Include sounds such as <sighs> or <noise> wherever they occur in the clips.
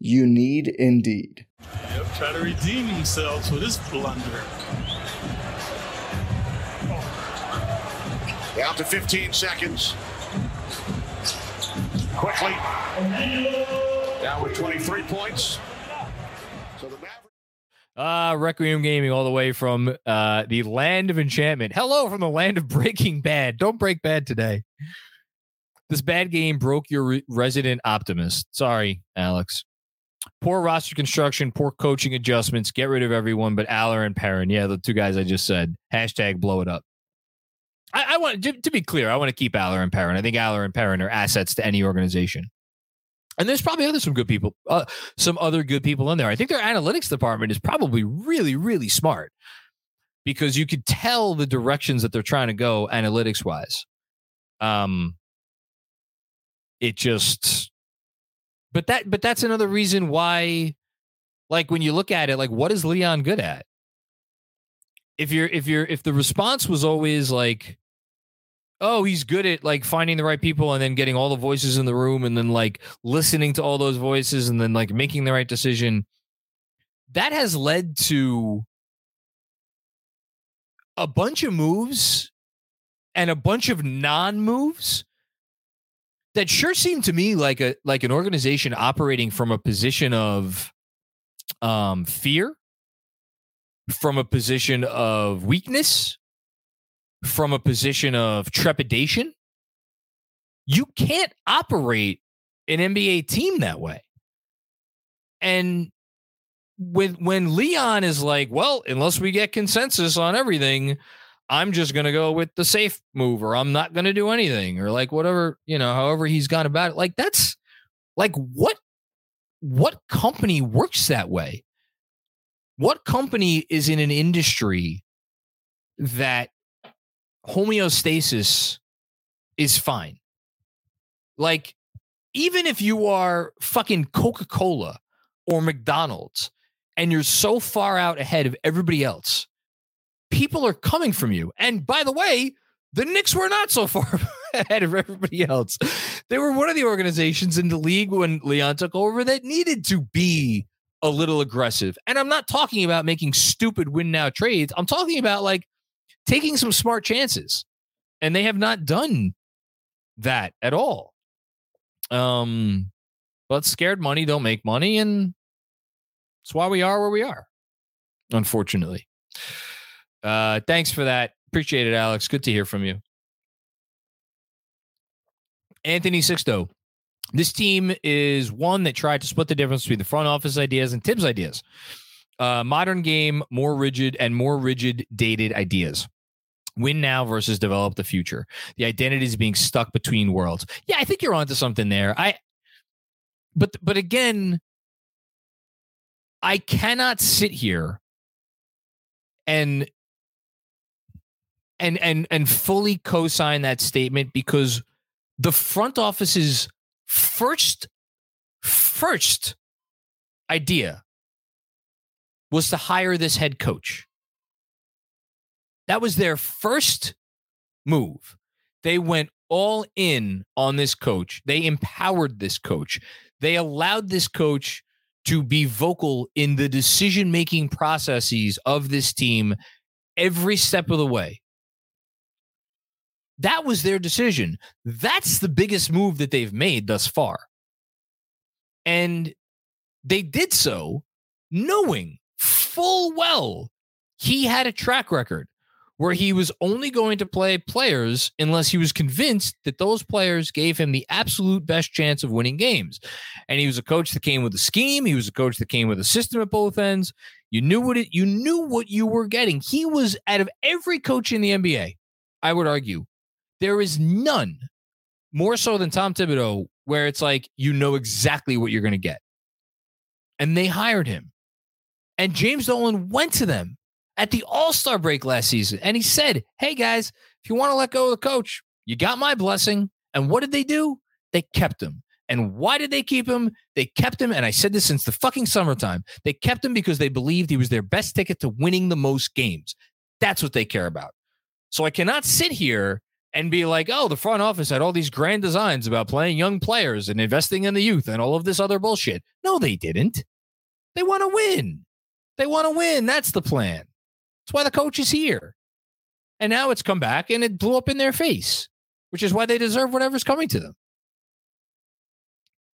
You need Indeed. Yep, try to redeem themselves for this blunder. Down to 15 seconds. Quickly. Down with 23 points. So the Mavericks. Uh, Requiem Gaming, all the way from uh, the land of enchantment. Hello from the land of Breaking Bad. Don't break bad today. This bad game broke your re- resident optimist. Sorry, Alex. Poor roster construction, poor coaching adjustments. Get rid of everyone but Aller and Perrin. Yeah, the two guys I just said. Hashtag blow it up. I, I want to, to, be clear. I want to keep Aller and Perrin. I think Aller and Perrin are assets to any organization. And there's probably other some good people, uh, some other good people in there. I think their analytics department is probably really, really smart because you could tell the directions that they're trying to go analytics wise. Um, it just but that but that's another reason why like when you look at it like what is Leon good at? If you're if you're if the response was always like oh he's good at like finding the right people and then getting all the voices in the room and then like listening to all those voices and then like making the right decision that has led to a bunch of moves and a bunch of non moves that sure seemed to me like a like an organization operating from a position of um fear from a position of weakness from a position of trepidation. You can't operate an NBA team that way. And when when Leon is like well unless we get consensus on everything I'm just going to go with the safe move or I'm not going to do anything or like whatever, you know, however he's gone about it. Like that's like what what company works that way? What company is in an industry that homeostasis is fine? Like even if you are fucking Coca-Cola or McDonald's and you're so far out ahead of everybody else people are coming from you. And by the way, the Knicks were not so far <laughs> ahead of everybody else. They were one of the organizations in the league when Leon took over that needed to be a little aggressive. And I'm not talking about making stupid win now trades. I'm talking about like taking some smart chances. And they have not done that at all. Um, but scared money don't make money, and that's why we are where we are, unfortunately. Uh, thanks for that. Appreciate it, Alex. Good to hear from you. Anthony Sixto. This team is one that tried to split the difference between the front office ideas and Thibs ideas. Uh, modern game, more rigid and more rigid, dated ideas. Win now versus develop the future. The identity is being stuck between worlds. Yeah, I think you're onto something there. I, but but again, I cannot sit here and and and and fully co-sign that statement because the front office's first first idea was to hire this head coach. That was their first move. They went all in on this coach. They empowered this coach. They allowed this coach to be vocal in the decision making processes of this team every step of the way. That was their decision. That's the biggest move that they've made thus far. And they did so knowing full well he had a track record where he was only going to play players unless he was convinced that those players gave him the absolute best chance of winning games. And he was a coach that came with a scheme. He was a coach that came with a system at both ends. You knew what it you knew what you were getting. He was out of every coach in the NBA, I would argue, there is none more so than Tom Thibodeau, where it's like you know exactly what you're going to get. And they hired him. And James Dolan went to them at the All Star break last season. And he said, Hey guys, if you want to let go of the coach, you got my blessing. And what did they do? They kept him. And why did they keep him? They kept him. And I said this since the fucking summertime. They kept him because they believed he was their best ticket to winning the most games. That's what they care about. So I cannot sit here and be like, oh, the front office had all these grand designs about playing young players and investing in the youth and all of this other bullshit. No, they didn't. They want to win. They want to win. That's the plan. That's why the coach is here. And now it's come back and it blew up in their face, which is why they deserve whatever's coming to them.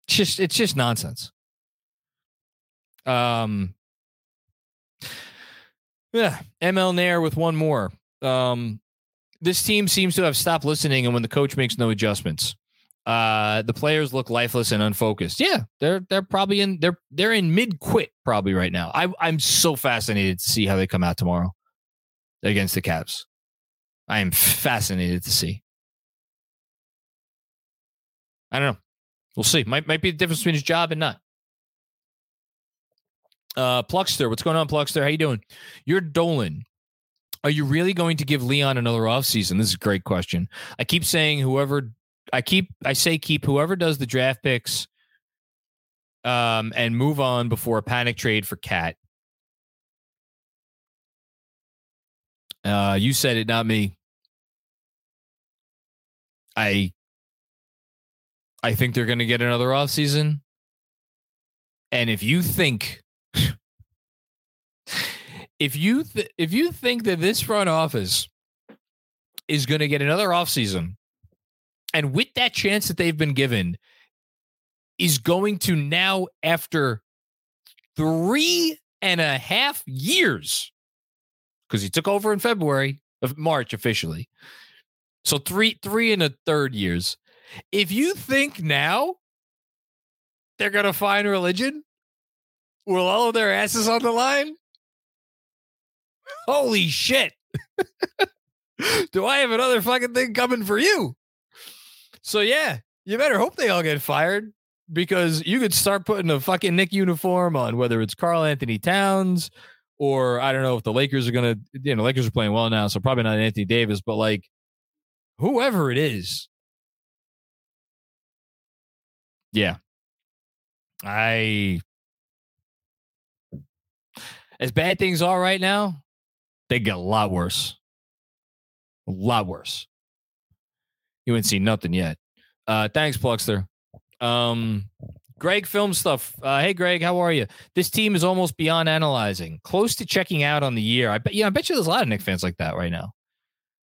It's just it's just nonsense. Um yeah, ML Nair with one more. Um this team seems to have stopped listening and when the coach makes no adjustments. Uh the players look lifeless and unfocused. Yeah, they're they're probably in they're they're in mid quit probably right now. I I'm so fascinated to see how they come out tomorrow against the Cavs. I am fascinated to see. I don't know. We'll see. Might might be the difference between his job and not. Uh, Pluckster, what's going on, Pluckster? How you doing? You're Dolan. Are you really going to give Leon another offseason? This is a great question. I keep saying whoever I keep I say keep whoever does the draft picks um and move on before a panic trade for Cat. Uh, you said it, not me. I I think they're going to get another offseason. And if you think if you th- if you think that this front office is going to get another offseason and with that chance that they've been given is going to now after three and a half years because he took over in February of March officially. So three three and a third years. If you think now they're gonna find religion with all of their asses on the line, holy shit. <laughs> Do I have another fucking thing coming for you? So yeah, you better hope they all get fired because you could start putting a fucking Knick uniform on whether it's Karl-Anthony Towns or I don't know if the Lakers are to, you know, Lakers are playing well now, so probably not Anthony Davis, but like whoever it is. Yeah. I, as bad things are right now, they get a lot worse. A lot worse. You ain't seen nothing yet. Uh, thanks, Pluckster. Um, Greg film stuff. Uh, hey, Greg, how are you? This team is almost beyond analyzing, close to checking out on the year. I bet. Yeah, I bet you there's a lot of Knick fans like that right now.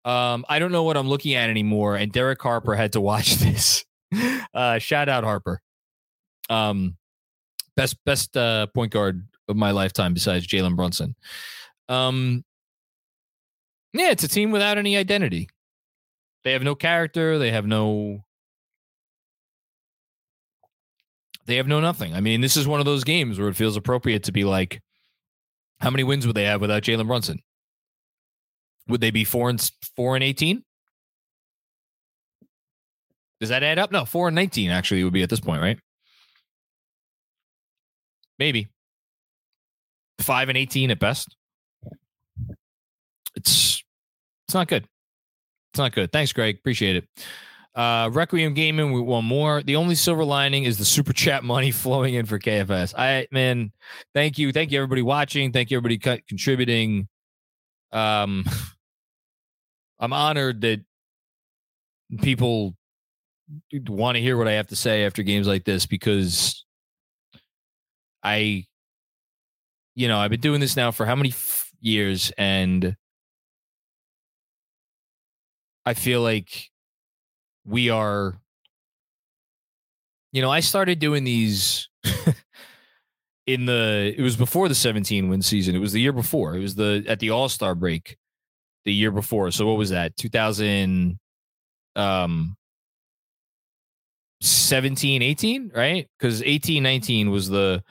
Um, I don't know what I'm looking at anymore. And Derek Harper had to watch <laughs> this. uh, shout out Harper. Um, best best uh, point guard of my lifetime besides Jalen Brunson. Um, yeah, it's a team without any identity. They have no character. They have no They have no nothing. I mean, this is one of those games where it feels appropriate to be like, how many wins would they have without Jalen Brunson? Would they be four and four and eighteen? Does that add up? No, four and nineteen actually would be at this point, right? Maybe five and eighteen at best. It's it's not good. It's not good. Thanks, Greg. Appreciate it. Uh, Requiem Gaming, we want more. The only silver lining is the super chat money <laughs> flowing in for KFS. I man, thank you, thank you everybody watching, thank you everybody co- contributing. Um, <laughs> I'm honored that people want to hear what I have to say after games like this because I, you know, I've been doing this now for how many f- years, and I feel like we are you know i started doing these <laughs> in the it was before the 17 win season. It was the year before. It was the at the All Star break the year before. So what was that? 2000 um 17 18 right because 18 19 was the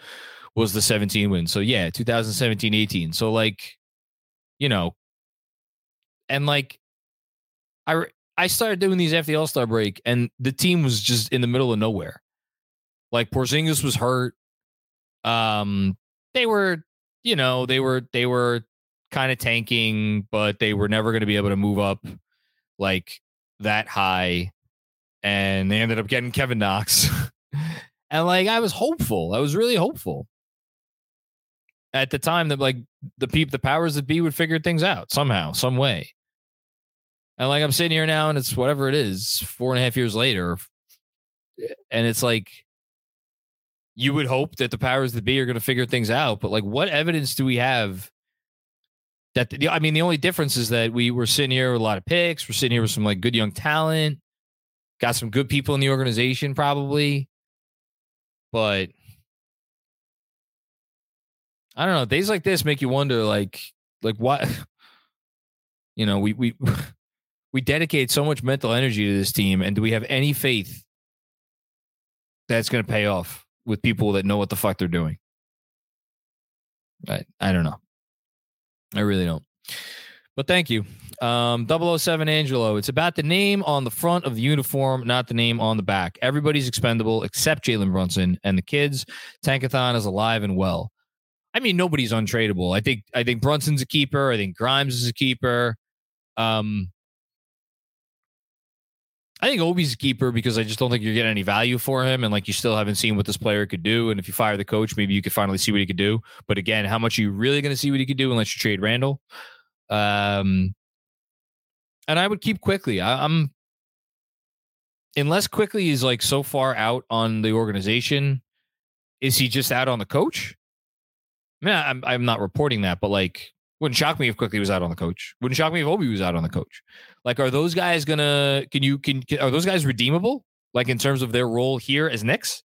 was the 17 win so yeah 2017 18 so like you know and like i i started doing these after the all-star break and the team was just in the middle of nowhere like porzingis was hurt um they were you know they were they were kind of tanking but they were never going to be able to move up like that high and they ended up getting Kevin Knox. <laughs> and like I was hopeful. I was really hopeful at the time that like the people the powers that be would figure things out somehow, some way. And like I'm sitting here now and it's whatever it is, four and a half years later. And it's like you would hope that the powers that be are going to figure things out. But like what evidence do we have that I mean the only difference is that we were sitting here with a lot of picks, we're sitting here with some like good young talent Got some good people in the organization, probably. But I don't know. Days like this make you wonder, like, like what <laughs> you know, we we <laughs> we dedicate so much mental energy to this team, and do we have any faith that's going to pay off with people that know what the fuck they're doing? I I don't know. I really don't. But thank you. Um, 007 Angelo. It's about the name on the front of the uniform, not the name on the back. Everybody's expendable except Jalen Brunson and the kids. Tankathon is alive and well. I mean, nobody's untradeable. I think I think Brunson's a keeper. I think Grimes is a keeper. Um, I think Obi's a keeper because I just don't think you're getting any value for him. And like you still haven't seen what this player could do. And if you fire the coach, maybe you could finally see what he could do. But again, how much are you really going to see what he could do unless you trade Randle? Um, and I would keep Quickley. I, I'm unless Quickley is like so far out on the organization. Is he just out on the coach? I mean, I'm I'm not reporting that, but like, wouldn't shock me if Quickley was out on the coach. Wouldn't shock me if Obi was out on the coach. Like, are those guys gonna? Can you can, can are those guys redeemable? Like in terms of their role here as Knicks?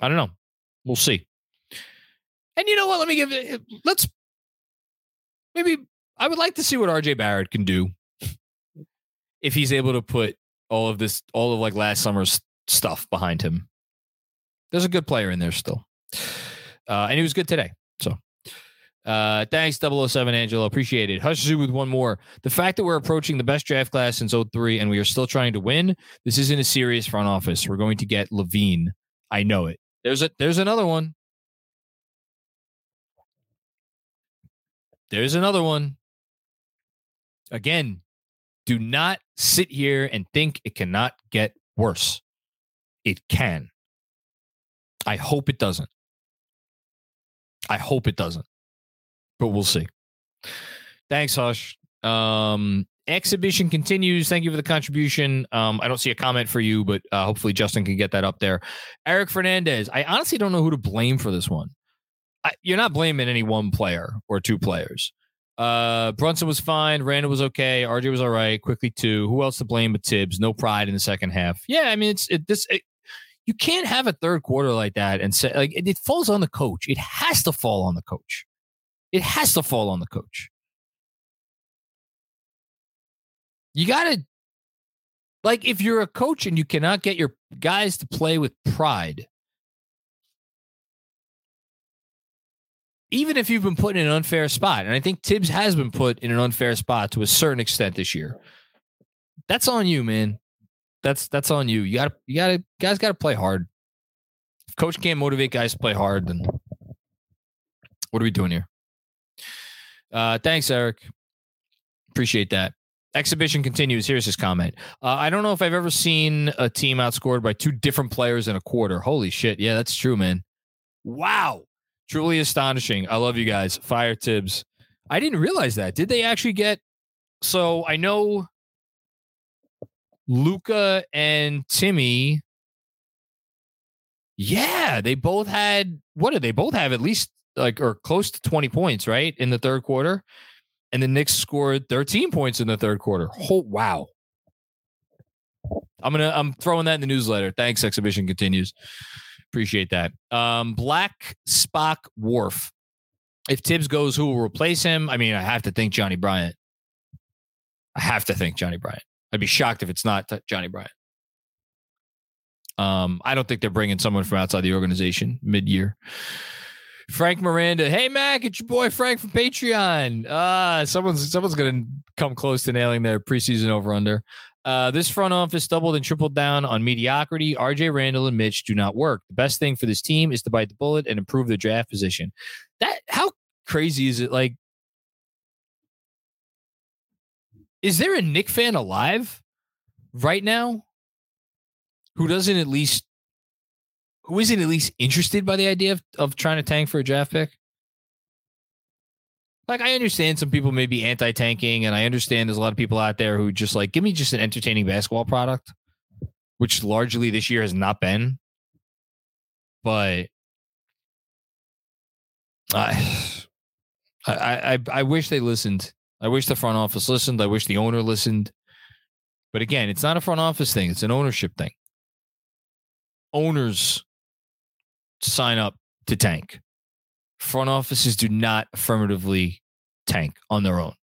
I don't know. We'll see. And you know what? Let me give it. Let's maybe I would like to see what RJ Barrett can do if he's able to put all of this, all of like last summer's stuff behind him. There's a good player in there still. Uh, and he was good today. Uh, thanks, 007 Angelo. Appreciate it. Hush Zoo with one more. The fact that we're approaching the best draft class since 03 and we are still trying to win, this isn't a serious front office. We're going to get LaVine. I know it. There's a there's another one. There's another one. Again, do not sit here and think it cannot get worse. It can. I hope it doesn't. I hope it doesn't. But we'll see. Thanks, Hush. Um, exhibition continues. Thank you for the contribution. Um, I don't see a comment for you, but uh, hopefully Justin can get that up there. Eric Fernandez. I honestly don't know who to blame for this one. I, you're not blaming any one player or two players. Uh, Brunson was fine. Randle was okay. RJ was all right. Quickley too. Who else to blame but Thibs? No pride in the second half. Yeah, I mean it's it, this. It, you can't have a third quarter like that and say like it, it falls on the coach. It has to fall on the coach. It has to fall on the coach. You got to like if you're a coach and you cannot get your guys to play with pride even if you've been put in an unfair spot, and I think Thibs has been put in an unfair spot to a certain extent this year, that's on you, man. That's that's on you. You got to you got to guys got to play hard. If coach can't motivate guys to play hard, then what are we doing here? Uh, thanks, Eric. Appreciate that. Exhibition continues. Here's his comment. Uh, I don't know if I've ever seen a team outscored by two different players in a quarter. Holy shit. Yeah, that's true, man. Wow. Truly astonishing. I love you guys. Fire Thibs. I didn't realize that. Did they actually get? So I know Luka and Timmy. Yeah, they both had. What did they both have? At least like or close to twenty points, right, in the third quarter. And the Knicks scored thirteen points in the third quarter. Oh wow. I'm gonna. I'm throwing that in the newsletter. Thanks. Exhibition continues. Appreciate that. Um, Black Spock Wharf. If Thibs goes, who will replace him? I mean, I have to think Johnny Bryant. I have to think Johnny Bryant. I'd be shocked if it's not Johnny Bryant. Um, I don't think they're bringing someone from outside the organization mid-year. Frank Miranda, hey Mac, it's your boy Frank from Patreon. Uh, someone's someone's gonna come close to nailing their preseason over under. Uh, this front office doubled and tripled down on mediocrity. RJ Randle and Mitch do not work. The best thing for this team is to bite the bullet and improve the draft position. That how crazy is it? Like, is there a Knick fan alive right now who doesn't at least who isn't at least interested by the idea of, of trying to tank for a draft pick? Like I understand some people may be anti-tanking, and I understand there's a lot of people out there who just like give me just an entertaining basketball product, which largely this year has not been. But I, <sighs> I, I, I wish they listened. I wish the front office listened. I wish the owner listened. But again, it's not a front office thing; it's an ownership thing. Owners sign up to tank. Front offices do not affirmatively tank on their own.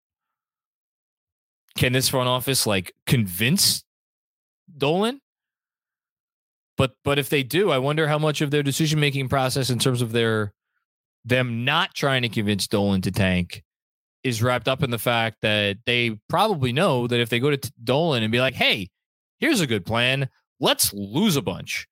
Can this front office like convince Dolan? But but if they do, I wonder how much of their decision making process in terms of their them not trying to convince Dolan to tank is wrapped up in the fact that they probably know that if they go to Dolan and be like, "Hey, here's a good plan. Let's lose a bunch."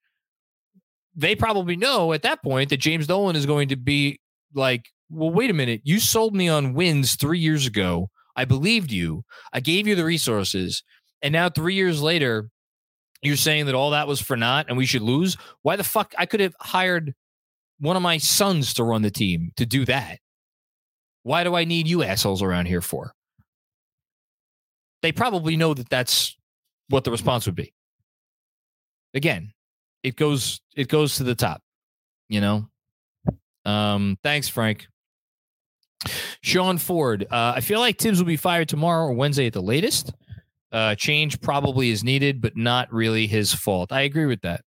They probably know at that point that James Dolan is going to be like, well, wait a minute. You sold me on wins three years ago. I believed you. I gave you the resources. And now, three years later, you're saying that all that was for naught and we should lose? Why the fuck? I could have hired one of my sons to run the team to do that. Why do I need you assholes around here for? They probably know that that's what the response would be. Again, it goes it goes to the top, you know. Um, thanks, Frank. Sean Ford, uh, I feel like Thibs will be fired tomorrow or Wednesday at the latest. Uh, change probably is needed, but not really his fault. I agree with that.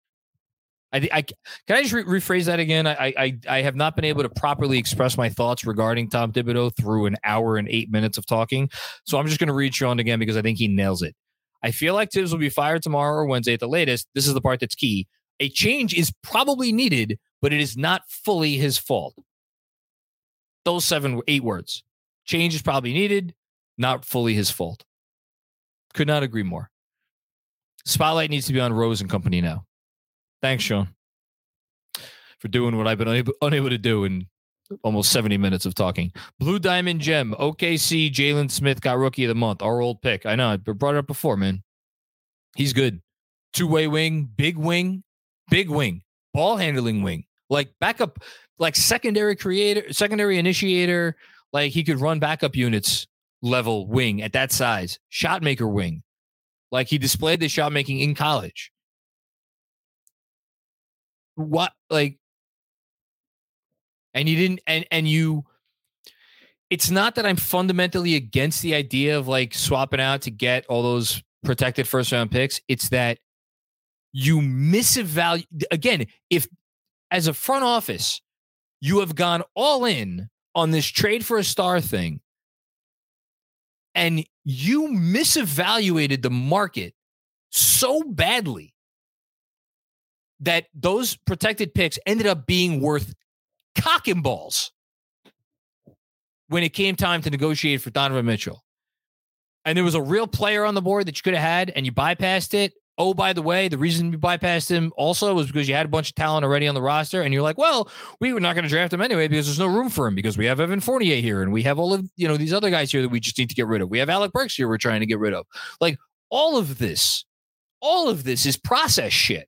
I, I can I just re- rephrase that again. I, I I have not been able to properly express my thoughts regarding Tom Thibodeau through an hour and eight minutes of talking. So I'm just going to read Sean again because I think he nails it. I feel like Thibs will be fired tomorrow or Wednesday at the latest. This is the part that's key. A change is probably needed, but it is not fully his fault. Those seven, eight words. Change is probably needed, not fully his fault. Could not agree more. Spotlight needs to be on Rose and company now. Thanks, Sean, for doing what I've been unable, unable to do in almost 70 minutes of talking. Blue Diamond Gem, OKC, Jalen Smith got rookie of the month, our old pick. I know, I brought it up before, man. He's good. Two way wing, big wing, big wing, ball handling wing, like backup, like secondary creator, secondary initiator. Like he could run backup units level wing at that size, shot maker wing. Like he displayed the shot making in college. What like and you didn't and and you it's not that I'm fundamentally against the idea of like swapping out to get all those protected first round picks. It's that you misevaluate again, if as a front office, you have gone all in on this trade for a star thing and you misevaluated the market so badly that those protected picks ended up being worth cock and balls when it came time to negotiate for Donovan Mitchell. And there was a real player on the board that you could have had, and you bypassed it. Oh, by the way, the reason you bypassed him also was because you had a bunch of talent already on the roster, and you're like, well, we were not going to draft him anyway because there's no room for him because we have Evan Fournier here, and we have all of you know these other guys here that we just need to get rid of. We have Alec Burks here we're trying to get rid of. Like all of this, all of this is process shit.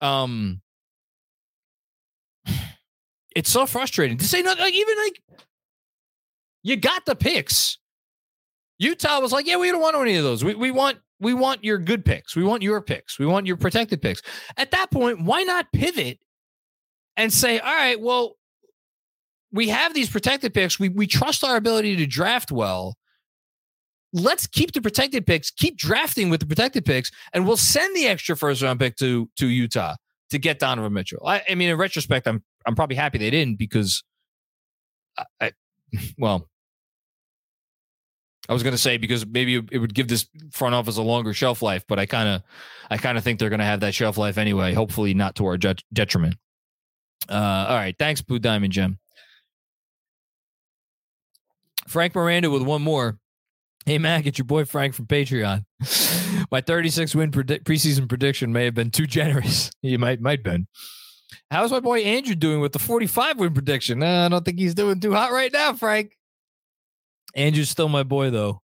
Um, <sighs> it's so frustrating to say not like even like you got the picks. Utah was like, yeah, we don't want any of those. We we want we want your good picks. We want your picks. We want your protected picks. At that point, why not pivot and say, all right, well, we have these protected picks. We we trust our ability to draft well. Let's keep the protected picks, keep drafting with the protected picks, and we'll send the extra first round pick to to Utah to get Donovan Mitchell. I, I mean, in retrospect, I'm I'm probably happy they didn't because, I, I <laughs> well, I was going to say because maybe it would give this front office a longer shelf life, but I kind of, I kind of think they're going to have that shelf life anyway. Hopefully, not to our detriment. Uh, all right, thanks, Blue Diamond Gem. Frank Miranda with one more. Hey, Mac, it's your boy Frank from Patreon. <laughs> My 36 win predi- preseason prediction may have been too generous. <laughs> You might might been. How's my boy Andrew doing with the 45 win prediction? Uh, I don't think he's doing too hot right now, Frank. Andrew's still my boy though.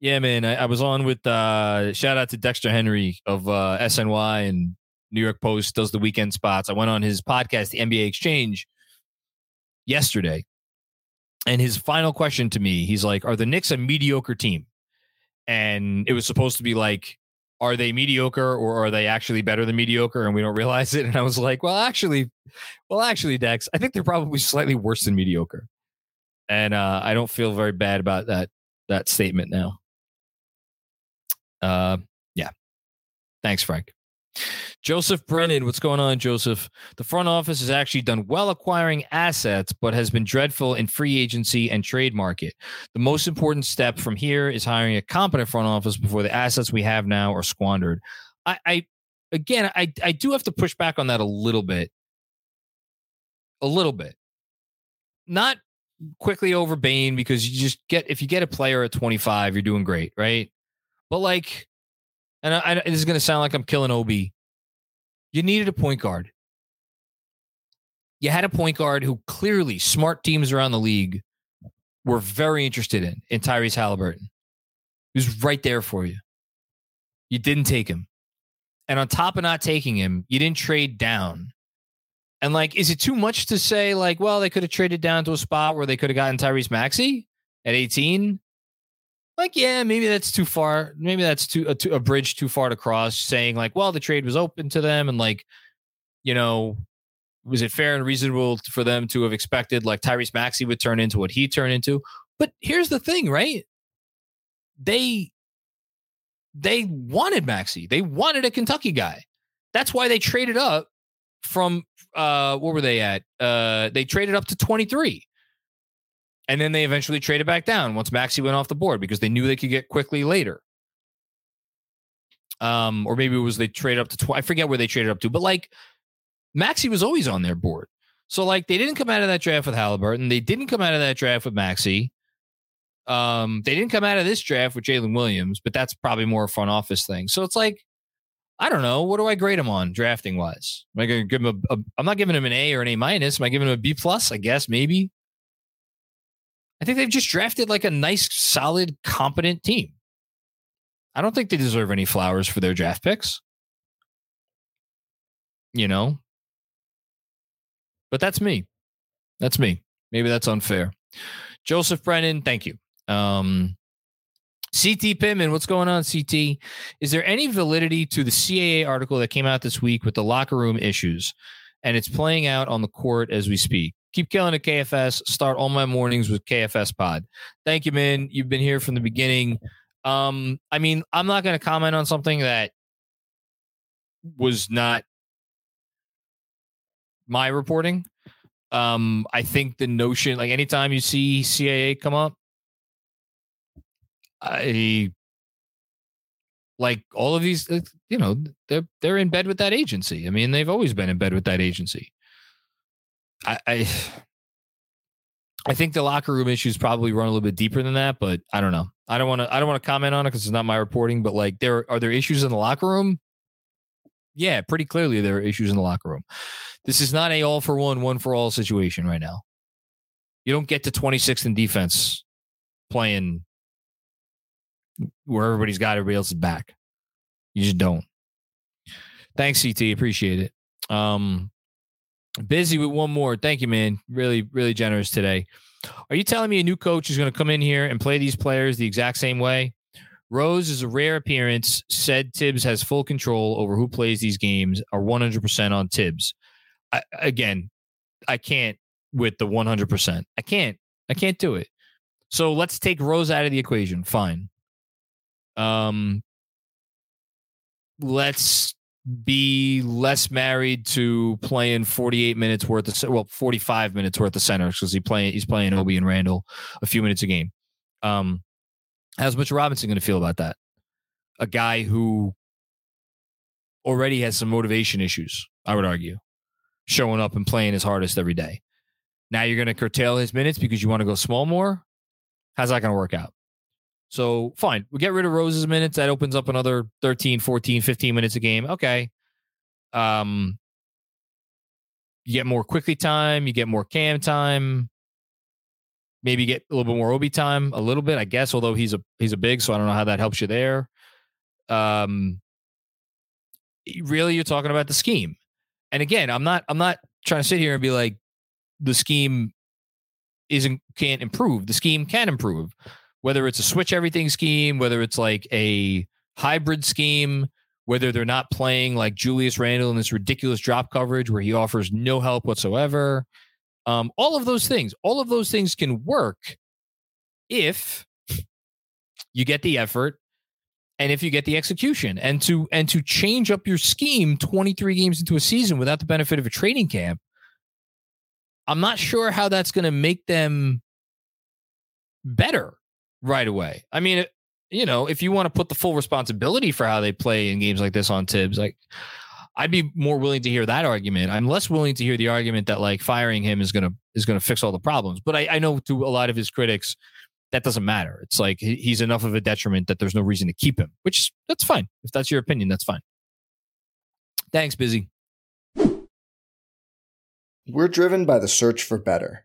Yeah, man. I, I was on with uh shout out to Dexter Henry of uh SNY and New York Post does the weekend spots. I went on his podcast, the NBA Exchange, yesterday. And his final question to me, he's like, Are the Knicks a mediocre team? And it was supposed to be like, Are they mediocre or are they actually better than mediocre? And we don't realize it. And I was like, Well, actually, well, actually, Dex, I think they're probably slightly worse than mediocre and uh, I don't feel very bad about that that statement now. Uh, yeah. Thanks, Frank. Joseph Brennan, what's going on, Joseph? The front office has actually done well acquiring assets, but has been dreadful in free agency and trade market. The most important step from here is hiring a competent front office before the assets we have now are squandered. I, I again, I, I do have to push back on that a little bit. A little bit. Not Quickley over Bane because you just get if you get a player at 25, you're doing great, right? But like, and I, I, this is going to sound like I'm killing Obi. You needed a point guard. You had a point guard who clearly smart teams around the league were very interested in in Tyrese Haliburton. He was right there for you. You didn't take him. And on top of not taking him, you didn't trade down. And like, is it too much to say, like, well, they could have traded down to a spot where they could have gotten Tyrese Maxey at 18? Like, yeah, maybe that's too far. Maybe that's too a, too, a bridge too far to cross, saying, like, well, the trade was open to them. And like, you know, was it fair and reasonable for them to have expected like Tyrese Maxey would turn into what he turned into? But here's the thing, right? They they wanted Maxey. They wanted a Kentucky guy. That's why they traded up from uh what were they at? Uh they traded up to 23. And then they eventually traded back down once Maxey went off the board because they knew they could get Quickley later. Um, or maybe it was they traded up to 20. I forget where they traded up to, but like Maxey was always on their board. So like they didn't come out of that draft with Haliburton. They didn't come out of that draft with Maxey. Um, they didn't come out of this draft with Jalen Williams, but that's probably more a front office thing. So it's like I don't know. What do I grade him on drafting wise? Am I going to give him a, a? I'm not giving him an A or an A minus. Am I giving him a B plus? I guess maybe. I think they've just drafted like a nice, solid, competent team. I don't think they deserve any flowers for their draft picks. You know, but that's me. That's me. Maybe that's unfair. Joseph Brennan, thank you. Um, CT Pittman, what's going on, CT? Is there any validity to the CAA article that came out this week with the locker room issues? And it's playing out on the court as we speak. Keep killing at KFS. Start all my mornings with KFS Pod. Thank you, man. You've been here from the beginning. Um, I mean, I'm not going to comment on something that was not my reporting. Um, I think the notion, like anytime you see CAA come up, I like all of these uh, you know they're they're in bed with that agency. I mean they've always been in bed with that agency. I i, <sighs> I think the locker room issues probably run a little bit deeper than that but i don't know. I don't want to i don't want to comment on it because it's not my reporting but like there are there issues in the locker room? Yeah pretty clearly there are issues in the locker room. This is not a all for one one for all situation right now. You don't get to 26th in defense playing where everybody's got everybody else's back. You just don't. Thanks, CT. Appreciate it. Um, busy with one more. Thank you, man. Really, really generous today. Are you telling me a new coach is going to come in here and play these players the exact same way? Rose is a rare appearance. Said Thibs has full control over who plays these games, are 100% on Thibs. I, again, I can't with the 100%. I can't. I can't do it. So let's take Rose out of the equation. Fine. Um, let's be less married to playing 48 minutes worth of well 45 minutes worth of center because he playing he's playing Obi and Randle a few minutes a game. Um, how's Mitchell Robinson going to feel about that? A guy who already has some motivation issues, I would argue, showing up and playing his hardest every day. Now you're going to curtail his minutes because you want to go small more. How's that going to work out? So fine, we get rid of Rose's minutes. That opens up another 13, 14, 15 minutes a game. Okay. Um, you get more Quickley time. You get more Cam time. Maybe get a little bit more Obi time, a little bit, I guess. Although he's a he's a big, so I don't know how that helps you there. Um, really, you're talking about the scheme. And again, I'm not I'm not trying to sit here and be like the scheme isn't can't improve. The scheme can improve whether it's a switch everything scheme, whether it's like a hybrid scheme, whether they're not playing like Julius Randle in this ridiculous drop coverage where he offers no help whatsoever. Um, all of those things, all of those things can work if you get the effort and if you get the execution and to and to change up your scheme 23 games into a season without the benefit of a training camp i'm not sure how that's going to make them better right away. I mean, you know, if you want to put the full responsibility for how they play in games like this on Thibs, like I'd be more willing to hear that argument. I'm less willing to hear the argument that like firing him is gonna is gonna fix all the problems. But I, I know to a lot of his critics, that doesn't matter. It's like he's enough of a detriment that there's no reason to keep him, which that's fine. If that's your opinion, that's fine. Thanks, busy. We're driven by the search for better.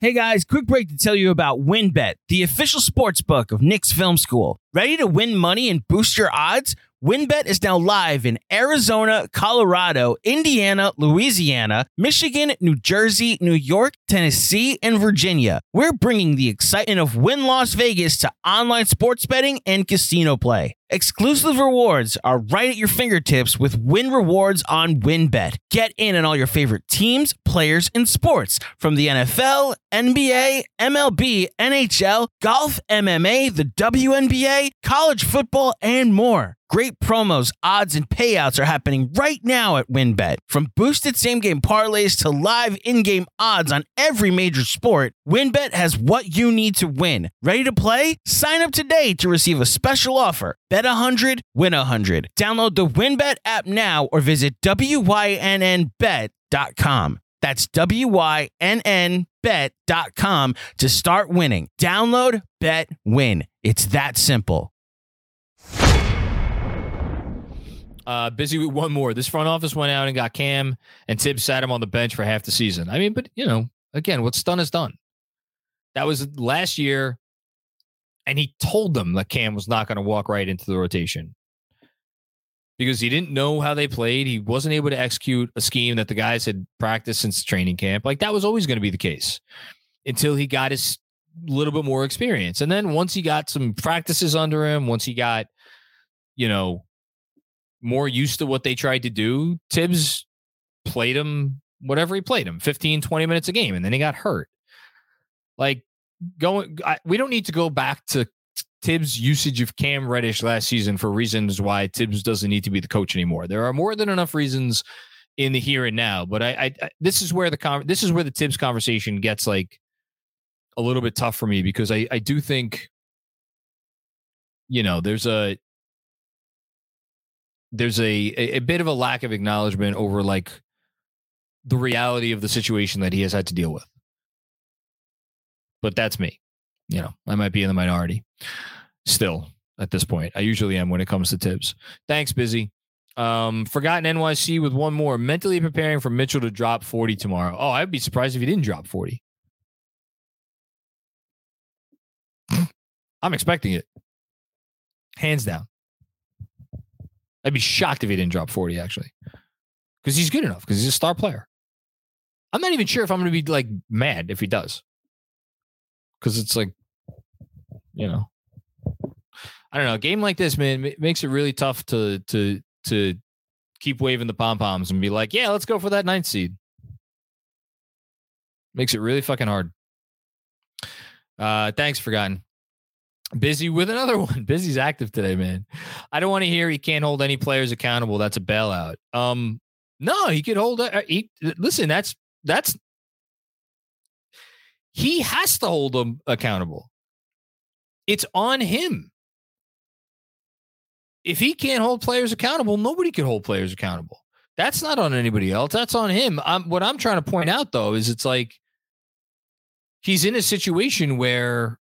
Hey guys, quick break to tell you about WynnBET, the official sports book of Knicks Film School. Ready to win money and boost your odds? WynnBET is now live in Arizona, Colorado, Indiana, Louisiana, Michigan, New Jersey, New York, Tennessee, and Virginia. We're bringing the excitement of Wynn Las Vegas to online sports betting and casino play. Exclusive rewards are right at your fingertips with Wynn Rewards on WynnBET. Get in on all your favorite teams, players, and sports from the NFL, NBA, MLB, NHL, golf, MMA, the WNBA, college football, and more. Great promos, odds, and payouts are happening right now at WynnBET. From boosted same game parlays to live in game odds on every major sport, WynnBET has what you need to win. Ready to play? Sign up today to receive a special offer. Bet 100, win 100. Download the WynnBET app now or visit WYNNBet.com. That's WYNNBet.com to start winning. Download, bet, win. It's that simple. Uh, busy with one more. This front office went out and got Cam, and Thibs sat him on the bench for half the season. I mean, but you know, again, what's done is done. That was last year, and he told them that Cam was not going to walk right into the rotation because he didn't know how they played. He wasn't able to execute a scheme that the guys had practiced since training camp. Like that was always going to be the case until he got his little bit more experience. And then once he got some practices under him, once he got, you know, more used to what they tried to do, Thibs played him whatever he played him 15, 20 minutes a game, and then he got hurt. Like going, I, we don't need to go back to Thibs' usage of Cam Reddish last season for reasons why Thibs doesn't need to be the coach anymore. There are more than enough reasons in the here and now, but I, I, I this is where the con- this is where the Thibs conversation gets like a little bit tough for me because I, I do think you know there's a there's a, a, a bit of a lack of acknowledgement over like the reality of the situation that he has had to deal with. But that's me. You know, I might be in the minority still at this point. I usually am when it comes to Thibs. Thanks, Busy. Um, Forgotten NYC with one more. Mentally preparing for Mitchell to drop 40 tomorrow. Oh, I'd be surprised if he didn't drop 40. I'm expecting it. Hands down. I'd be shocked if he didn't drop 40, actually. Because he's good enough, because he's a star player. I'm not even sure if I'm going to be like mad if he does. Because it's like, you know, I don't know. A game like this, man, it makes it really tough to to to keep waving the pom poms and be like, yeah, let's go for that ninth seed. Makes it really fucking hard. Uh, thanks, forgotten. Busy with another <laughs> one. Busy's active today, man. I don't want to hear he can't hold any players accountable. That's a bailout. Um, no, he could hold. Uh, he, listen, that's that's he has to hold them accountable. It's on him. If he can't hold players accountable, nobody can hold players accountable. That's not on anybody else. That's on him. I'm, what I'm trying to point out, though, is it's like he's in a situation where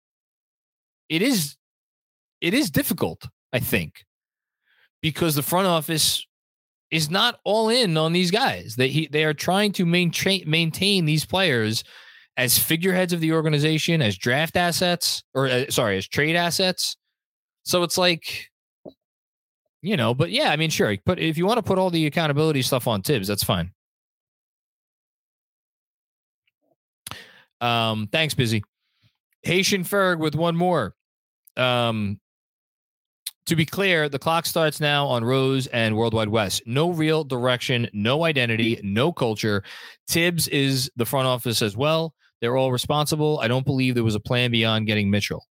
it is it is difficult, I think, because the front office is not all in on these guys. They he, they are trying to maintain maintain these players as figureheads of the organization, as draft assets, or uh, sorry, as trade assets. So it's like, you know, but yeah, I mean, sure. But if you want to put all the accountability stuff on Thibs, that's fine. Um, thanks, busy. Haitian Ferg with one more. Um, to be clear, the clock starts now on Rose and Worldwide Wes. No real direction, no identity, no culture. Thibs is the front office as well. They're all responsible. I don't believe there was a plan beyond getting Mitchell.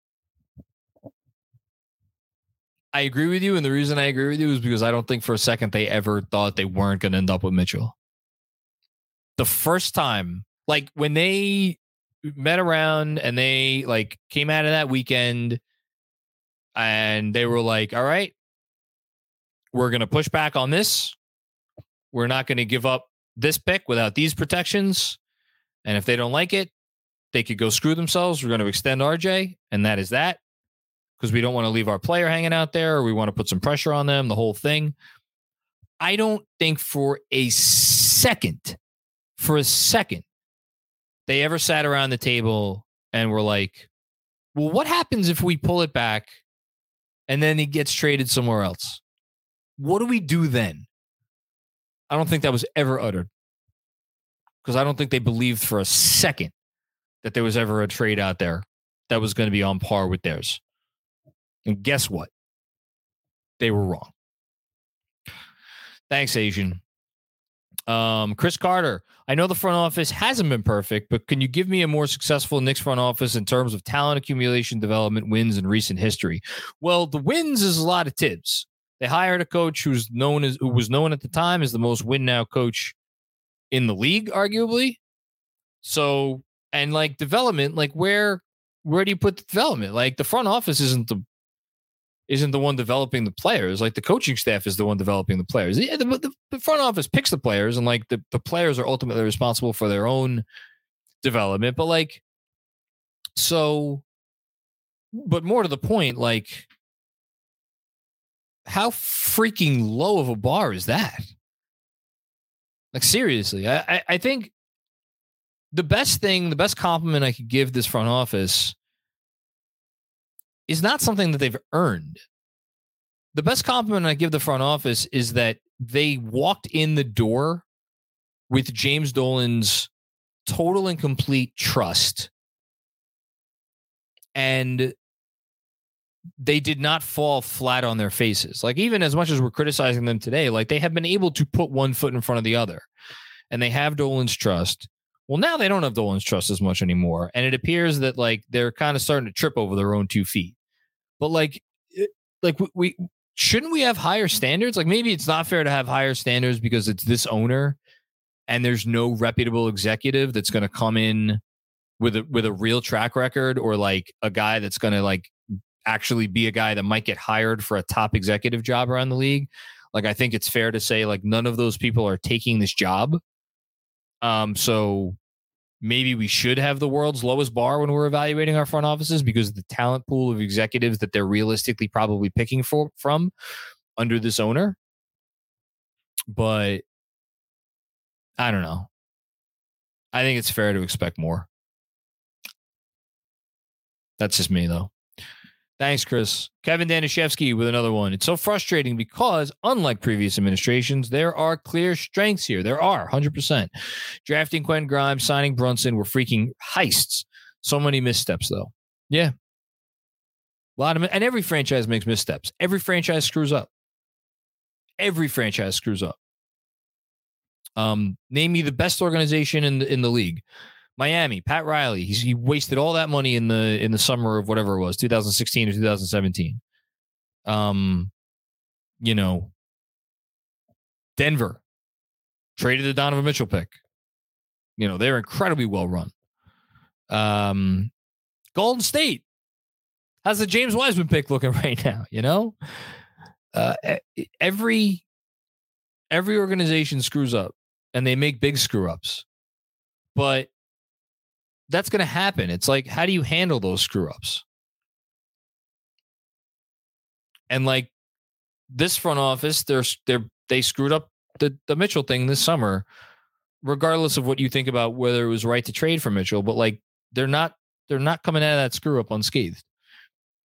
I agree with you. And the reason I agree with you is because I don't think for a second they ever thought they weren't going to end up with Mitchell. The first time, like when they met around and they like came out of that weekend and they were like, all right, we're going to push back on this. We're not going to give up this pick without these protections. And if they don't like it, they could go screw themselves. We're going to extend RJ, and that is that because we don't want to leave our player hanging out there or we want to put some pressure on them, the whole thing. I don't think for a second, for a second, they ever sat around the table and were like, well, what happens if we pull it back and then he gets traded somewhere else. What do we do then? I don't think that was ever uttered because I don't think they believed for a second that there was ever a trade out there that was going to be on par with theirs. And guess what? They were wrong. Thanks, Asian. Um, Chris Carter, I know the front office hasn't been perfect, but can you give me a more successful Knicks front office in terms of talent accumulation, development, wins, and recent history? Well, the wins is a lot of Thibs. They hired a coach who's known as who was known at the time as the most win now coach in the league, arguably. So, and like development, like where where do you put the development? Like the front office isn't the isn't the one developing the players. Like the coaching staff is the one developing the players. The, the, the, front office picks the players, and like the, the players are ultimately responsible for their own development. But like, so, but more to the point, like, how freaking low of a bar is that? Like seriously, I, I, I think the best thing, the best compliment I could give this front office is not something that they've earned. The best compliment I give the front office is that they walked in the door with James Dolan's total and complete trust. And they did not fall flat on their faces. Like, even as much as we're criticizing them today, like they have been able to put one foot in front of the other and they have Dolan's trust. Well, now they don't have Dolan's trust as much anymore. And it appears that like they're kind of starting to trip over their own two feet. But like, it, like we, we shouldn't we have higher standards? Like maybe it's not fair to have higher standards because it's this owner and there's no reputable executive that's going to come in with a with a real track record or like a guy that's going to like actually be a guy that might get hired for a top executive job around the league. Like I think it's fair to say like none of those people are taking this job. Um, so maybe we should have the world's lowest bar when we're evaluating our front offices because the talent pool of executives that they're realistically probably picking for, from under this owner. But I don't know. I think it's fair to expect more. That's just me, though. Thanks, Chris. Kevin Danishevsky with another one. It's so frustrating because, unlike previous administrations, there are clear strengths here. There are 100%. Drafting Quentin Grimes, signing Brunson were freaking heists. So many missteps, though. Yeah. A lot of, and every franchise makes missteps. Every franchise screws up. Every franchise screws up. Um, name me the best organization in the in the league. Miami, Pat Riley. He's, he wasted all that money in the in the summer of whatever it was, 2016 or 2017. Um, you know, Denver traded the Donovan Mitchell pick. You know, they're incredibly well run. Um, Golden State. How's the James Wiseman pick looking <laughs> right now? You know, uh, every every organization screws up and they make big screw ups, but that's going to happen. It's like, how do you handle those screw ups? And like this front office, they're they're they screwed up the the Mitchell thing this summer, regardless of what you think about whether it was right to trade for Mitchell. But like they're not they're not coming out of that screw up unscathed.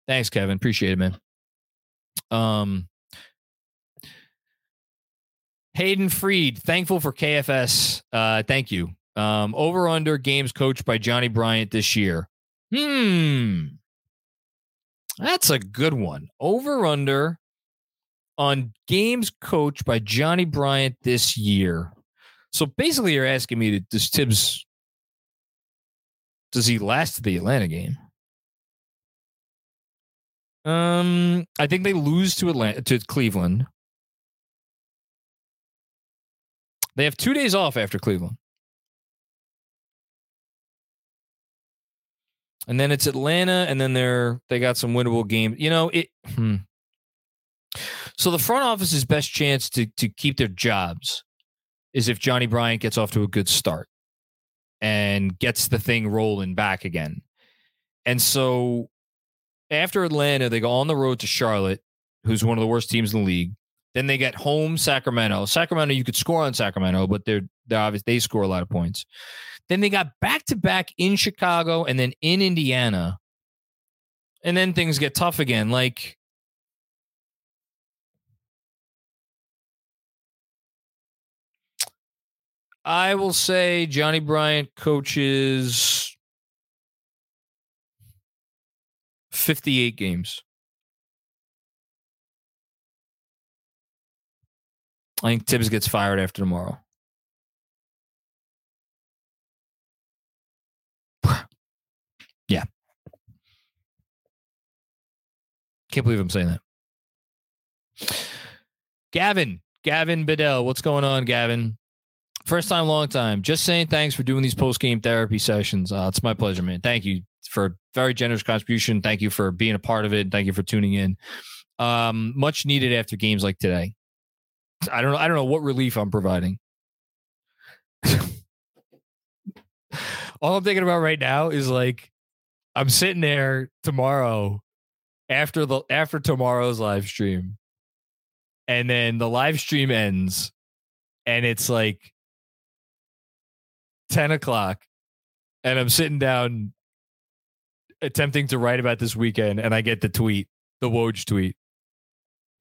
Thanks, Kevin. Appreciate it, man. Um, Hayden Freed, thankful for KFS. Uh, thank you. Um, over under games coached by Johnny Bryant this year. Hmm. That's a good one. Over under on games coached by Johnny Bryant this year. So basically, you're asking me, to, does Thibs, does he last the Atlanta game? Um, I think they lose to Atlanta to Cleveland. They have two days off after Cleveland. And then it's Atlanta, and then they're they got some winnable games. You know it. Hmm. So the front office's best chance to to keep their jobs is if Johnny Bryant gets off to a good start and gets the thing rolling back again. And so after Atlanta, they go on the road to Charlotte, who's one of the worst teams in the league. Then they get home Sacramento. Sacramento, you could score on Sacramento, but they're they're obvious they score a lot of points. Then they got back to back in Chicago and then in Indiana. And then things get tough again. Like, I will say Johnny Bryant coaches 58 games. I think Thibs gets fired after tomorrow. Yeah. Can't believe I'm saying that. Gavin, Gavin Bedell, what's going on, Gavin? First time, long time. Just saying thanks for doing these post game therapy sessions. Uh, it's my pleasure, man. Thank you for very generous contribution. Thank you for being a part of it. Thank you for tuning in. Um, much needed after games like today. I don't know. I don't know what relief I'm providing. <laughs> All I'm thinking about right now is like I'm sitting there tomorrow after the after tomorrow's live stream. And then the live stream ends and it's like 10 o'clock. And I'm sitting down attempting to write about this weekend, and I get the tweet, the Woj tweet.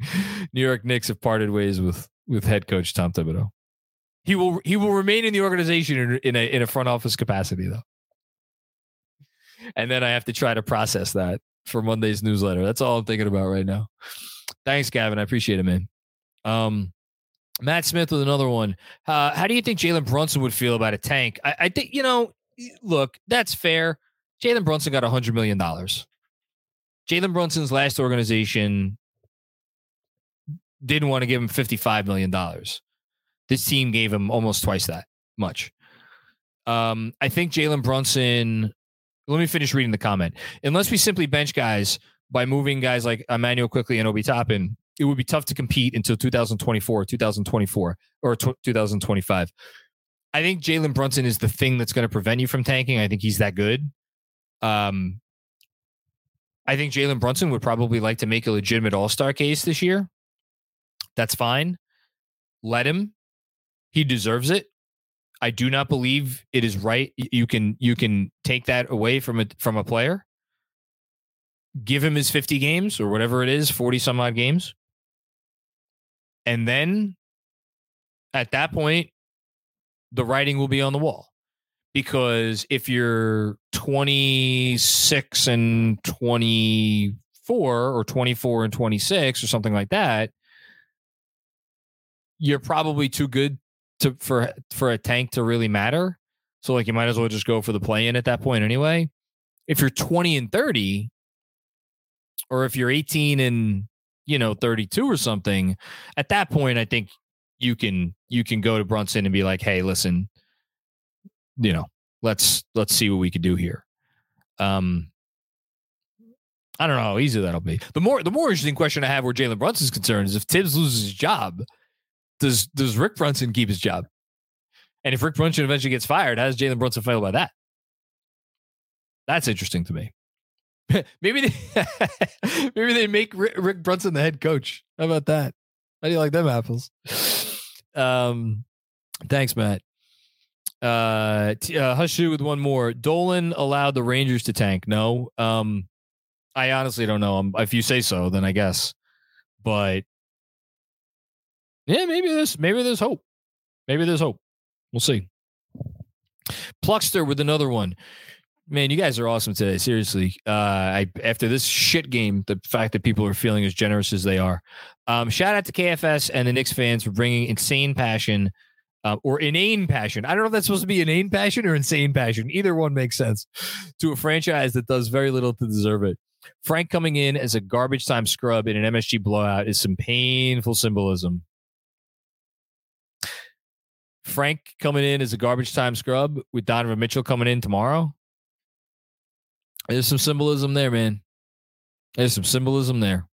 <laughs> New York Knicks have parted ways with with head coach Tom Thibodeau. He will he will remain in the organization in, in a in a front office capacity though and then I have to try to process that for Monday's newsletter. That's all I'm thinking about right now. Thanks, Gavin. I appreciate it, man. Um, Matt Smith with another one. Uh, how do you think Jalen Brunson would feel about a tank? I, I think you know. Look, that's fair. Jalen Brunson got a hundred million dollars. Jalen Brunson's last organization didn't want to give him fifty-five million dollars. This team gave him almost twice that much. Um, I think Jalen Brunson let me finish reading the comment. Unless we simply bench guys by moving guys like Immanuel Quickley and Obi Toppin, it would be tough to compete until 2024, 2024, or t- 2025. I think Jalen Brunson is the thing that's going to prevent you from tanking. I think he's that good. Um, I think Jalen Brunson would probably like to make a legitimate All Star case this year. That's fine. Let him. He deserves it. I do not believe it is right. You can you can take that away from a from a player. Give him his 50 games or whatever it is, 40 some odd games. And then at that point, the writing will be on the wall. Because if you're 26 and 24 or 24 and 26 or something like that, you're probably too good to for for a tank to really matter. So like you might as well just go for the play in at that point anyway. If you're 20 and 30 or if you're 18 and you know 32 or something, at that point I think you can you can go to Brunson and be like, "Hey, listen, you know, let's let's see what we could do here." Um I don't know how easy that'll be. The more the more interesting question I have where Jalen Brunson's concerned is if Thibs loses his job, does does Rick Brunson keep his job? And if Rick Brunson eventually gets fired, how does Jalen Brunson feel about that? That's interesting to me. <laughs> maybe they <laughs> maybe they make Rick, Brunson the head coach. How about that? How do you like them apples? Um, thanks, Matt. Uh, t- uh Hushu with one more. Dolan allowed the Rangers to tank. No. Um, I honestly don't know. Um, if you say so, then I guess. But yeah, maybe there's maybe there's hope. Maybe there's hope. We'll see. Pluckster with another one. Man, you guys are awesome today. Seriously, uh, I after this shit game, the fact that people are feeling as generous as they are. Um, shout out to KFS and the Knicks fans for bringing insane passion uh, or inane passion. I don't know if that's supposed to be inane passion or insane passion. Either one makes sense to a franchise that does very little to deserve it. Frank coming in as a garbage time scrub in an MSG blowout is some painful symbolism. Frank coming in as a garbage time scrub with Donovan Mitchell coming in tomorrow. There's some symbolism there, man. There's some symbolism there.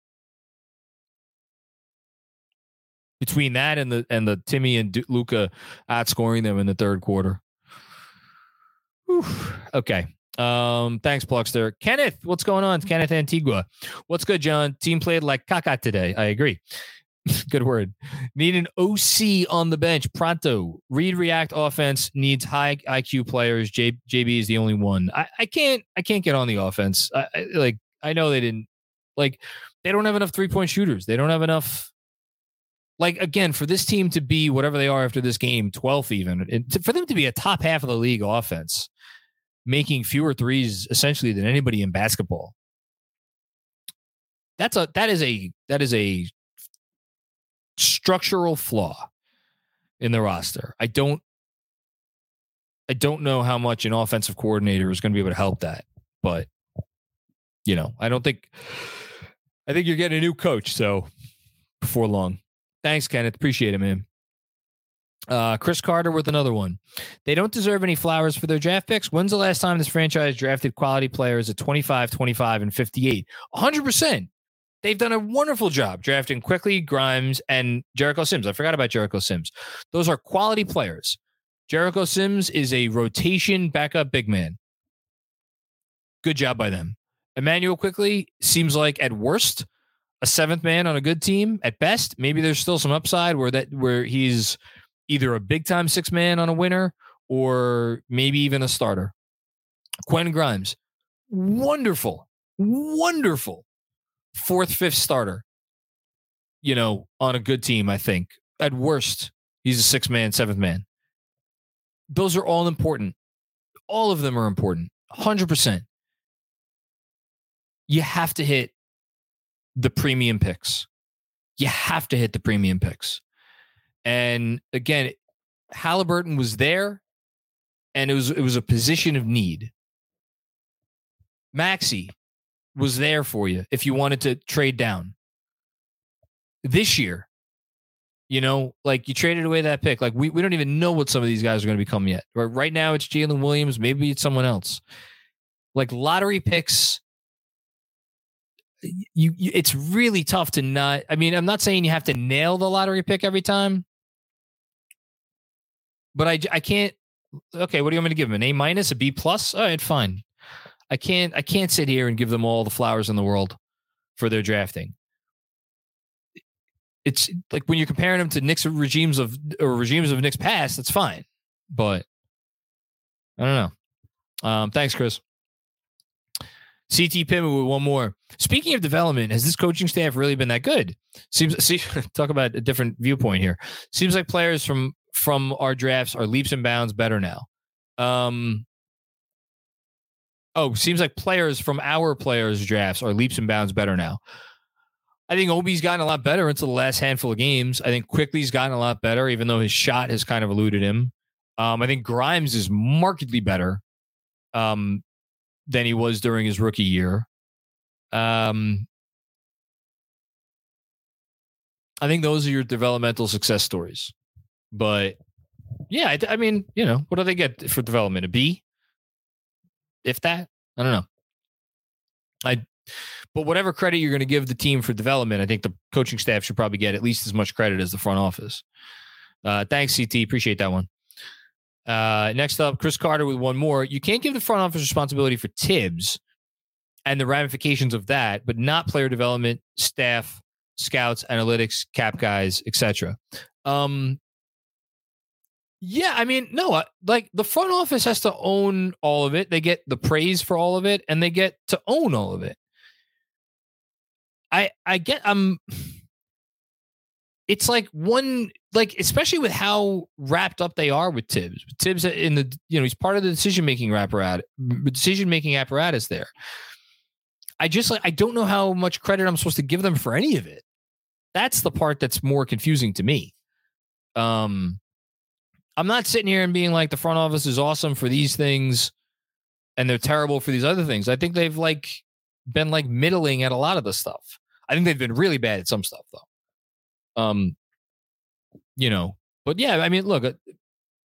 Between that and the and the Timmy and Luka outscoring them in the third quarter. Whew. Okay. Um, thanks, Pluckster. Kenneth, what's going on? It's Kenneth Antigua. What's good, John? Team played like caca today. I agree. <laughs> Good word. Need an OC on the bench. Pronto. Read React offense needs high IQ players. J, JB is the only one. I, I can't I can't get on the offense. I, I, like I know they didn't like they don't have enough three point shooters. They don't have enough. Like again, for this team to be whatever they are after this game, 12th even, to, for them to be a top half of the league offense, making fewer threes essentially than anybody in basketball. That's a that is a that is a structural flaw in the roster. I don't I don't know how much an offensive coordinator is going to be able to help that, but you know, I don't think I think you're getting a new coach, so before long. Thanks, Kenneth. Appreciate it, man. Uh, Chris Carter with another one. They don't deserve any flowers for their draft picks. When's the last time this franchise drafted quality players at 25, 25, and 58? 100%. They've done a wonderful job drafting Quickley Grimes, and Jericho Sims. I forgot about Jericho Sims. Those are quality players. Jericho Sims is a rotation backup big man. Good job by them. Immanuel Quickley seems like at worst a seventh man on a good team. At best, maybe there's still some upside where that where he's either a big time six man on a winner or maybe even a starter. Quentin Grimes, wonderful, wonderful fourth, fifth starter, you know, on a good team, I think. At worst, he's a sixth man, seventh man. Those are all important. All of them are important. 100%. You have to hit the premium picks. You have to hit the premium picks. And again, Haliburton was there and it was it was a position of need. Maxey, was there for you if you wanted to trade down. This year, you know, like you traded away that pick. Like we, we don't even know what some of these guys are going to become yet. Right, right now, it's Jalen Williams. Maybe it's someone else. Like lottery picks, you, you it's really tough to not. I mean, I'm not saying you have to nail the lottery pick every time, but I I can't. Okay, what do you want me to give him? An A minus, a B plus? All right, fine. I can't I can't sit here and give them all the flowers in the world for their drafting. It's like when you're comparing them to Knicks regimes of or regimes of Knicks past, that's fine. But I don't know. Um, thanks, Chris. CT Pittman with one more. Speaking of development, has this coaching staff really been that good? Seems <laughs> see talk about a different viewpoint here. Seems like players from from our drafts are leaps and bounds better now. Um Oh, seems like players from our players drafts are leaps and bounds better now. I think Obi's gotten a lot better into the last handful of games. I think Quickley's gotten a lot better, even though his shot has kind of eluded him. Um, I think Grimes is markedly better um, than he was during his rookie year. Um, I think those are your developmental success stories. But yeah, I, I, mean, you know, what do they get for development? A B, if that. I don't know. I, but whatever credit you're going to give the team for development, I think the coaching staff should probably get at least as much credit as the front office. Uh, thanks, CT. Appreciate that one. Uh, next up, Chris Carter with one more. You can't give the front office responsibility for Thibs and the ramifications of that, but not player development, staff, scouts, analytics, cap guys, etc. Um, yeah, I mean, no, like the front office has to own all of it. They get the praise for all of it, and they get to own all of it. I I get I'm. <sighs> It's like one like especially with how wrapped up they are with Thibs. Thibs in the you know he's part of the decision making apparatus, decision making apparatus there. I just like I don't know how much credit I'm supposed to give them for any of it. That's the part that's more confusing to me. Um, I'm not sitting here and being like the front office is awesome for these things and they're terrible for these other things. I think they've like been like middling at a lot of the stuff. I think they've been really bad at some stuff though. Um, you know, but yeah, I mean, look, uh,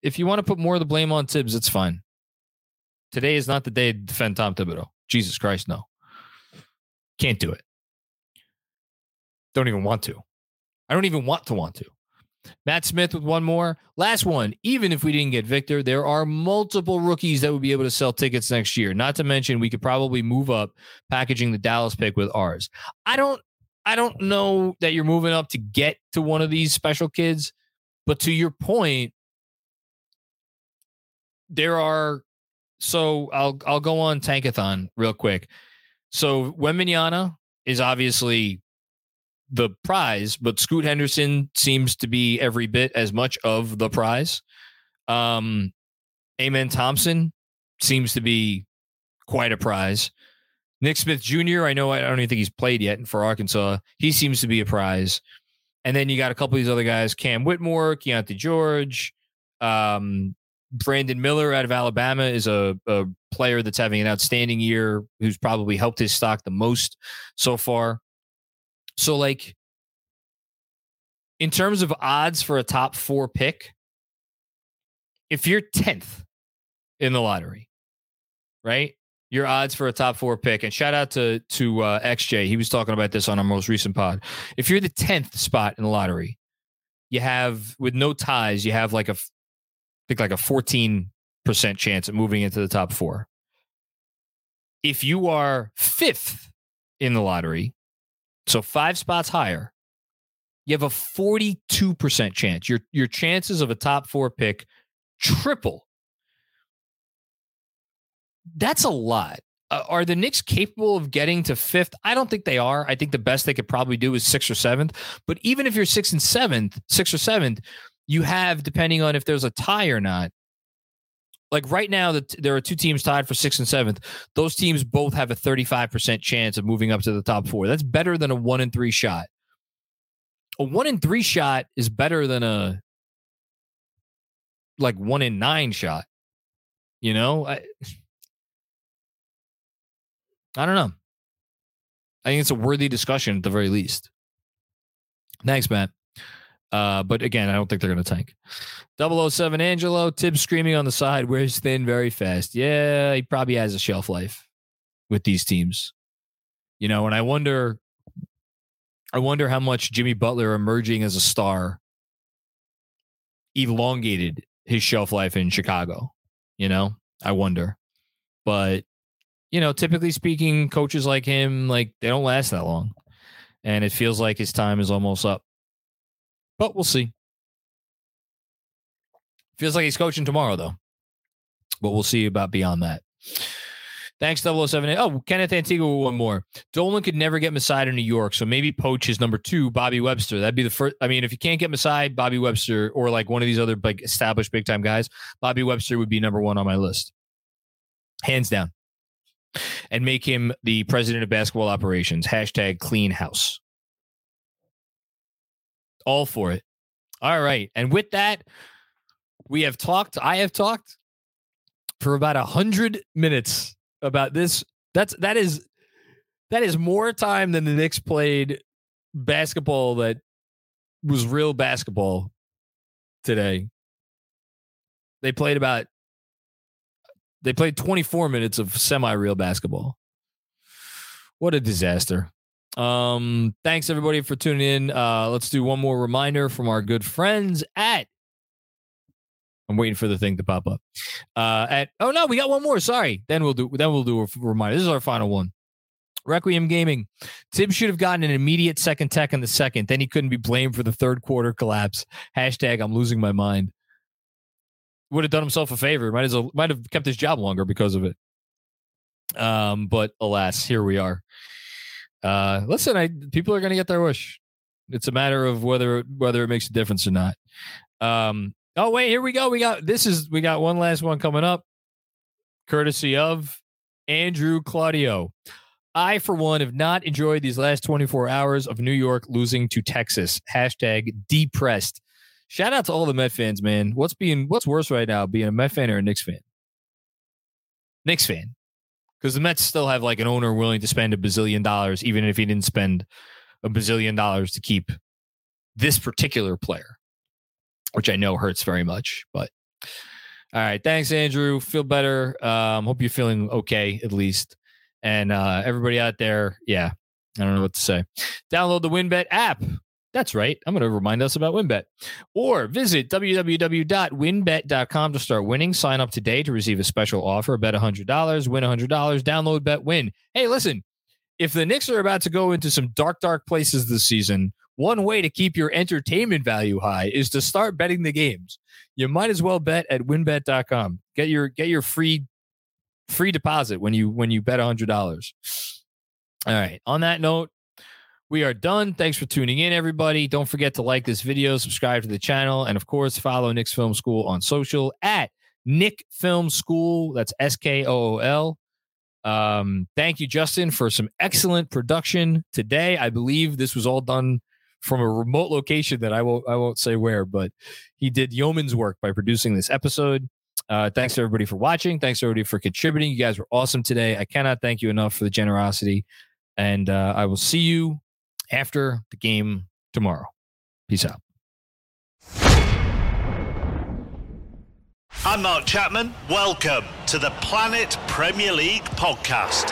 if you want to put more of the blame on Thibs, it's fine. Today is not the day to defend Tom Thibodeau. Jesus Christ, no. Can't do it. Don't even want to. I don't even want to want to. Matt Smith with one more. Last one. Even if we didn't get Victor, there are multiple rookies that would be able to sell tickets next year. Not to mention, we could probably move up packaging the Dallas pick with ours. I don't. I don't know that you're moving up to get to one of these special kids, but to your point, there are. So I'll I'll go on Tankathon real quick. So Wembanyama is obviously the prize, but Scoot Henderson seems to be every bit as much of the prize. Um, Amen Thompson seems to be quite a prize. Nick Smith Jr., I know I don't even think he's played yet for Arkansas. He seems to be a prize. And then you got a couple of these other guys Cam Whitmore, Keyonte George, um, Brandon Miller out of Alabama is a, a player that's having an outstanding year who's probably helped his stock the most so far. So, like, in terms of odds for a top four pick, if you're 10th in the lottery, right? Your odds for a top four pick, and shout out to to uh, XJ. He was talking about this on our most recent pod. If you're the tenth spot in the lottery, you have with no ties, you have like a, I think like a fourteen percent chance of moving into the top four. If you are fifth in the lottery, so five spots higher, you have a 42% chance. Your your chances of a top 4 pick triple. That's a lot. Uh, are the Knicks capable of getting to fifth? I don't think they are. I think the best they could probably do is sixth or seventh. But even if you're sixth and seventh, sixth or seventh, you have, depending on if there's a tie or not, like right now that there are two teams tied for sixth and seventh. Those teams both have a 35% chance of moving up to the top four. That's better than a one in three shot. A one in three shot is better than a like one in nine shot you know? I i don't know. I think it's a worthy discussion at the very least. Thanks matt uh, but again, I don't think they're going to tank. 007 Angelo, Thibs screaming on the side, wears thin very fast. Yeah, he probably has a shelf life with these teams. You know, and I wonder, I wonder how much Jimmy Butler emerging as a star elongated his shelf life in Chicago. You know, I wonder. But you know, typically speaking, coaches like him, like they don't last that long, and it feels like his time is almost up. But we'll see. Feels like he's coaching tomorrow, though. But we'll see about beyond that. Thanks, 078. Oh, Kenneth Antigua, one more. Dolan could never get Masai to New York, so maybe poach his number two, Bobby Webster. That'd be the first. I mean, if you can't get Masai, Bobby Webster, or like one of these other like established big time guys, Bobby Webster would be number one on my list, hands down. And make him the president of basketball operations. Hashtag clean house. All for it. All right. And with that, we have talked. I have talked for about a hundred minutes about this. That's that is that is more time than the Knicks played basketball that was real basketball today. They played about they played 24 minutes of semi-real basketball. What a disaster. Um thanks everybody for tuning in. Uh let's do one more reminder from our good friends at I'm waiting for the thing to pop up. Uh, at oh no, we got one more. Sorry. Then we'll do. Then we'll do a reminder. This is our final one. Requiem Gaming. Thibs should have gotten an immediate second tech in the second. Then he couldn't be blamed for the third quarter collapse. Hashtag I'm losing my mind. Would have done himself a favor. Might as well, might have kept his job longer because of it. Um, but alas, here we are. Uh, listen, I people are going to get their wish. It's a matter of whether whether it makes a difference or not. Um, Oh wait, here we go. We got this is we got one last one coming up, courtesy of Andrew Claudio. I, for one, have not enjoyed these last 24 hours of New York losing to Texas. Hashtag depressed. Shout out to all the Met fans, man. What's being what's worse right now, being a Met fan or a Knicks fan? Knicks fan. Because the Mets still have like an owner willing to spend a bazillion dollars, even if he didn't spend a bazillion dollars to keep this particular player which I know hurts very much. But all right, thanks, Andrew. Feel better. Um, hope you're feeling okay at least. And uh, everybody out there, yeah, I don't know what to say. Download the WynnBET app. That's right. I'm going to remind us about WynnBET. Or visit www.wynnbet.com to start winning. Sign up today to receive a special offer. Bet $100, win $100. Download Bet Win. Hey, listen, if the Knicks are about to go into some dark, dark places this season, one way to keep your entertainment value high is to start betting the games. You might as well bet at wynnbet.com. Get your get your free free deposit when you when you bet $100. All right. On that note, we are done. Thanks for tuning in, everybody. Don't forget to like this video, subscribe to the channel, and of course, follow Knicks Film School on social at Nick Film School. That's S K O O L. Um, thank you, Justin, for some excellent production today. I believe this was all done from a remote location that I won't I won't say where, but he did yeoman's work by producing this episode. Uh, thanks to everybody for watching. Thanks everybody for contributing. You guys were awesome today. I cannot thank you enough for the generosity. And uh, I will see you after the game tomorrow. Peace out. I'm Mark Chapman. Welcome to the Planet Premier League podcast.